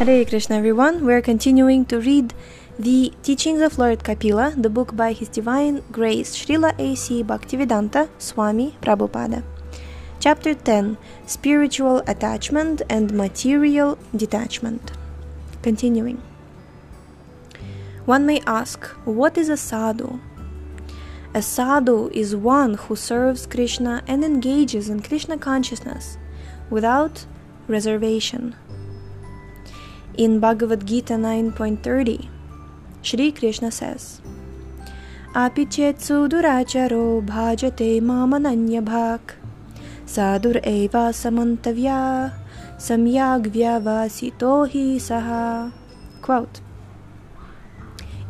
Hare Krishna, everyone. We're continuing to read the Teachings of Lord Kapila, the book by His Divine Grace Srila A.C. Bhaktivedanta Swami Prabhupada. Chapter 10 Spiritual Attachment and Material Detachment. Continuing. One may ask, what is a sadhu? A sadhu is one who serves Krishna and engages in Krishna consciousness without reservation. In Bhagavad Gita 9.30, Shri Krishna says, Api chetsu duracharo bhajate mamananya bhak sadur eva samantavya samyagvya vasito hi saha. Quote,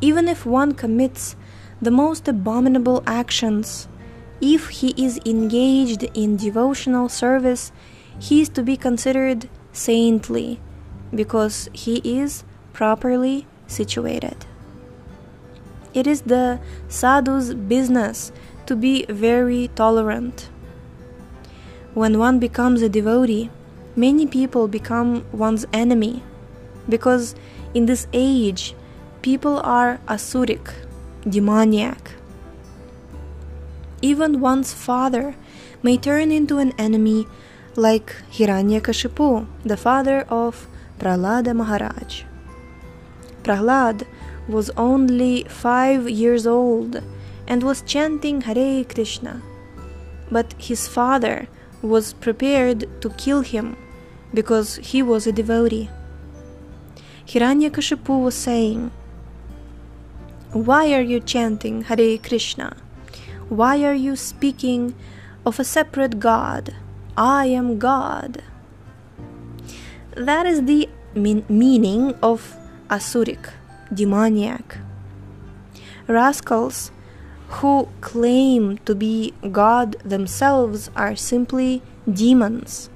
Even if one commits the most abominable actions, if he is engaged in devotional service, he is to be considered saintly because he is properly situated. It is the sadhu's business to be very tolerant. When one becomes a devotee, many people become one's enemy because in this age people are asuric, demoniac. Even one's father may turn into an enemy like Hiranyakashipu, the father of Prahlada Maharaj. Prahlad was only five years old and was chanting Hare Krishna, but his father was prepared to kill him because he was a devotee. Hiranyakashipu was saying, Why are you chanting Hare Krishna? Why are you speaking of a separate God? I am God. That is the mean- meaning of asuric, demoniac. Rascals who claim to be God themselves are simply demons.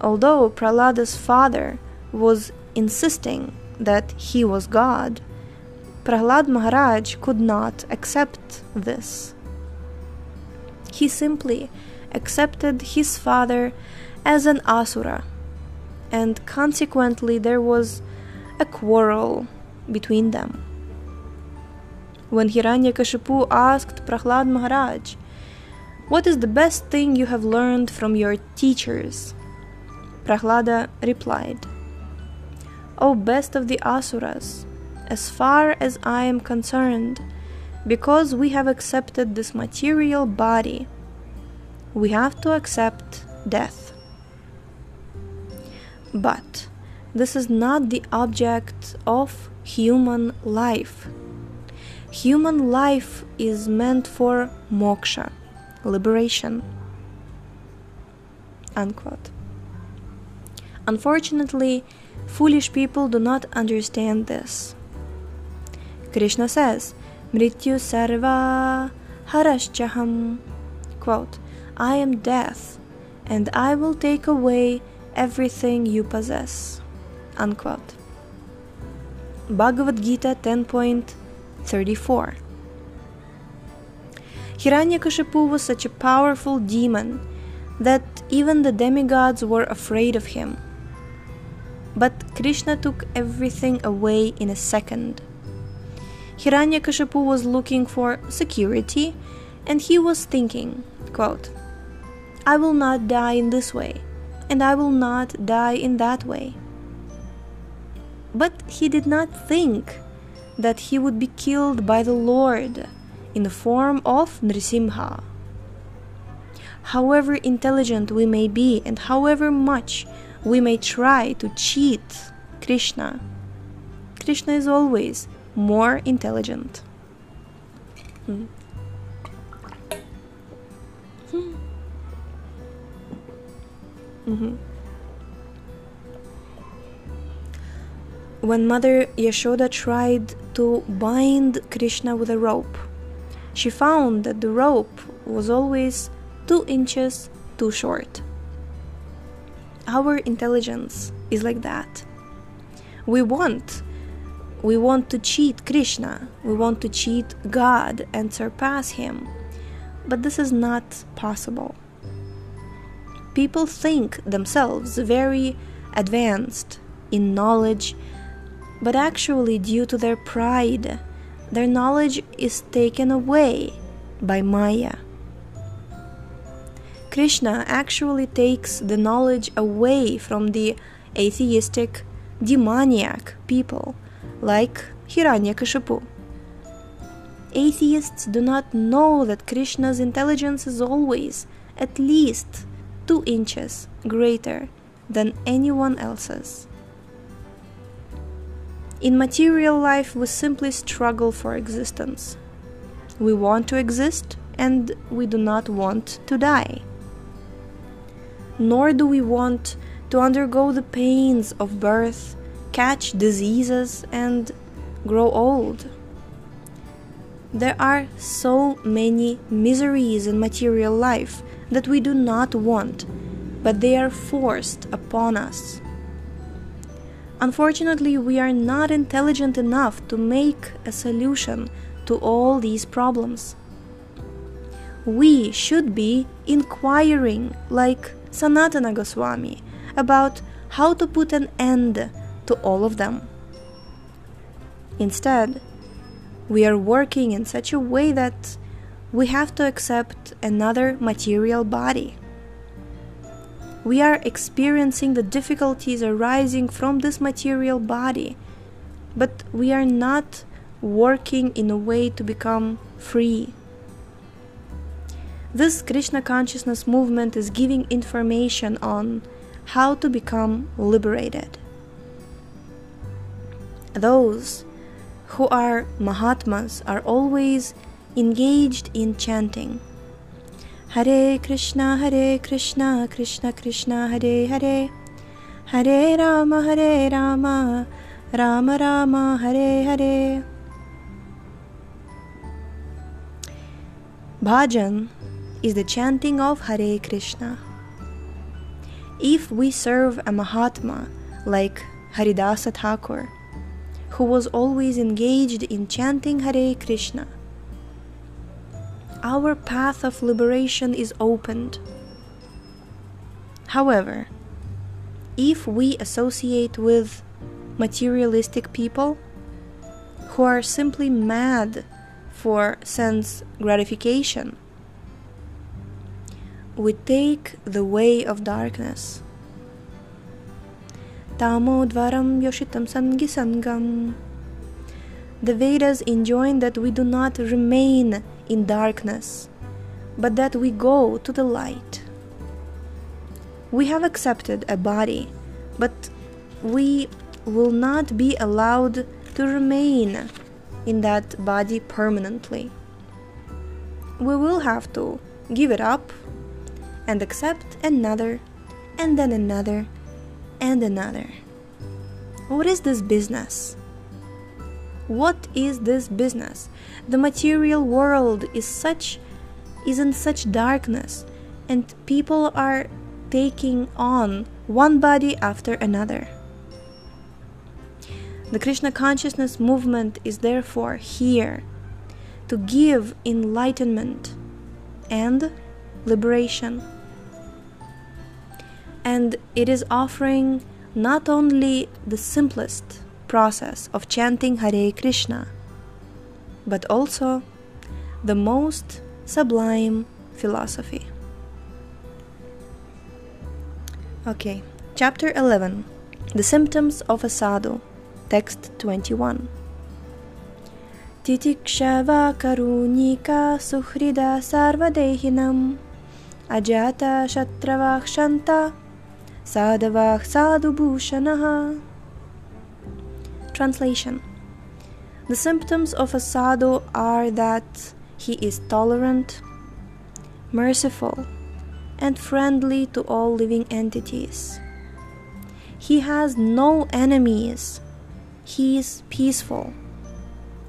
Although Prahlada's father was insisting that he was God, Prahlad Maharaj could not accept this. He simply accepted his father as an asura and consequently there was a quarrel between them. When Hiranyakashipu asked Prahlad Maharaj, What is the best thing you have learned from your teachers? Prahlada replied, O best of the Asuras, as far as I am concerned, because we have accepted this material body, we have to accept death. But this is not the object of human life. Human life is meant for moksha, liberation. Unquote. Unfortunately, foolish people do not understand this. Krishna says, Mrityu sarva haraschaham. Quote, I am death, and I will take away everything you possess. Unquote. Bhagavad Gita 10.34 Hiranyakashipu was such a powerful demon that even the demigods were afraid of him. But Krishna took everything away in a second. Hiranyakashipu was looking for security and he was thinking, quote, I will not die in this way and I will not die in that way. But he did not think that he would be killed by the Lord in the form of Nrisimha. However intelligent we may be and however much we may try to cheat Krishna, Krishna is always more intelligent. Hmm. Mm-hmm. When Mother Yashoda tried to bind Krishna with a rope, she found that the rope was always two inches too short. Our intelligence is like that. We want we want to cheat Krishna, we want to cheat God and surpass him. But this is not possible people think themselves very advanced in knowledge, but actually due to their pride. Their knowledge is taken away by Maya. Krishna actually takes the knowledge away from the atheistic, demoniac people like Hiranyakashipu. Atheists do not know that Krishna's intelligence is always at least two inches greater than anyone else's. In material life, we simply struggle for existence. We want to exist and we do not want to die. Nor do we want to undergo the pains of birth, catch diseases, and grow old. There are so many miseries in material life that we do not want, but they are forced upon us. Unfortunately, we are not intelligent enough to make a solution to all these problems. We should be inquiring, like Sanatana Goswami, about how to put an end to all of them. Instead, we are working in such a way that we have to accept another material body. We are experiencing the difficulties arising from this material body, but we are not working in a way to become free. This Krishna consciousness movement is giving information on how to become liberated. Those who are Mahatmas are always engaged in chanting. Hare Krishna, Hare Krishna, Krishna Krishna, Hare Hare, Hare Rama, Hare Rama, Rama Rama, Hare Hare. Bhajan is the chanting of Hare Krishna. If we serve a Mahatma like Haridasa Thakur, who was always engaged in chanting Hare Krishna. Our path of liberation is opened. However, if we associate with materialistic people who are simply mad for sense gratification, we take the way of darkness. Tamodvaram Yoshitam Sangisangam. The Vedas enjoin that we do not remain in darkness, but that we go to the light. We have accepted a body, but we will not be allowed to remain in that body permanently. We will have to give it up and accept another and then another and another. What is this business? What is this business? The material world is such is in such darkness and people are taking on one body after another. The Krishna consciousness movement is therefore here to give enlightenment and liberation and it is offering not only the simplest process of chanting Hare Krishna, but also the most sublime philosophy. Okay, chapter 11 The Symptoms of a Sadhu, text 21. Titikshava karunika suhrida sarvadehinam ajata shatravakshanta Sadhavah Sadhubhushanaha. Translation The symptoms of a sadhu are that he is tolerant, merciful, and friendly to all living entities. He has no enemies. He is peaceful.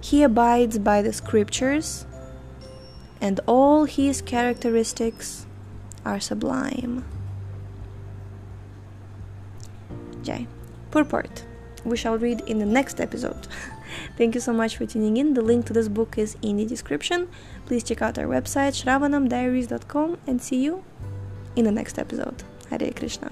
He abides by the scriptures, and all his characteristics are sublime. Jai. Purport. We shall read in the next episode. Thank you so much for tuning in. The link to this book is in the description. Please check out our website shravanamdiaries.com and see you in the next episode. Hare Krishna.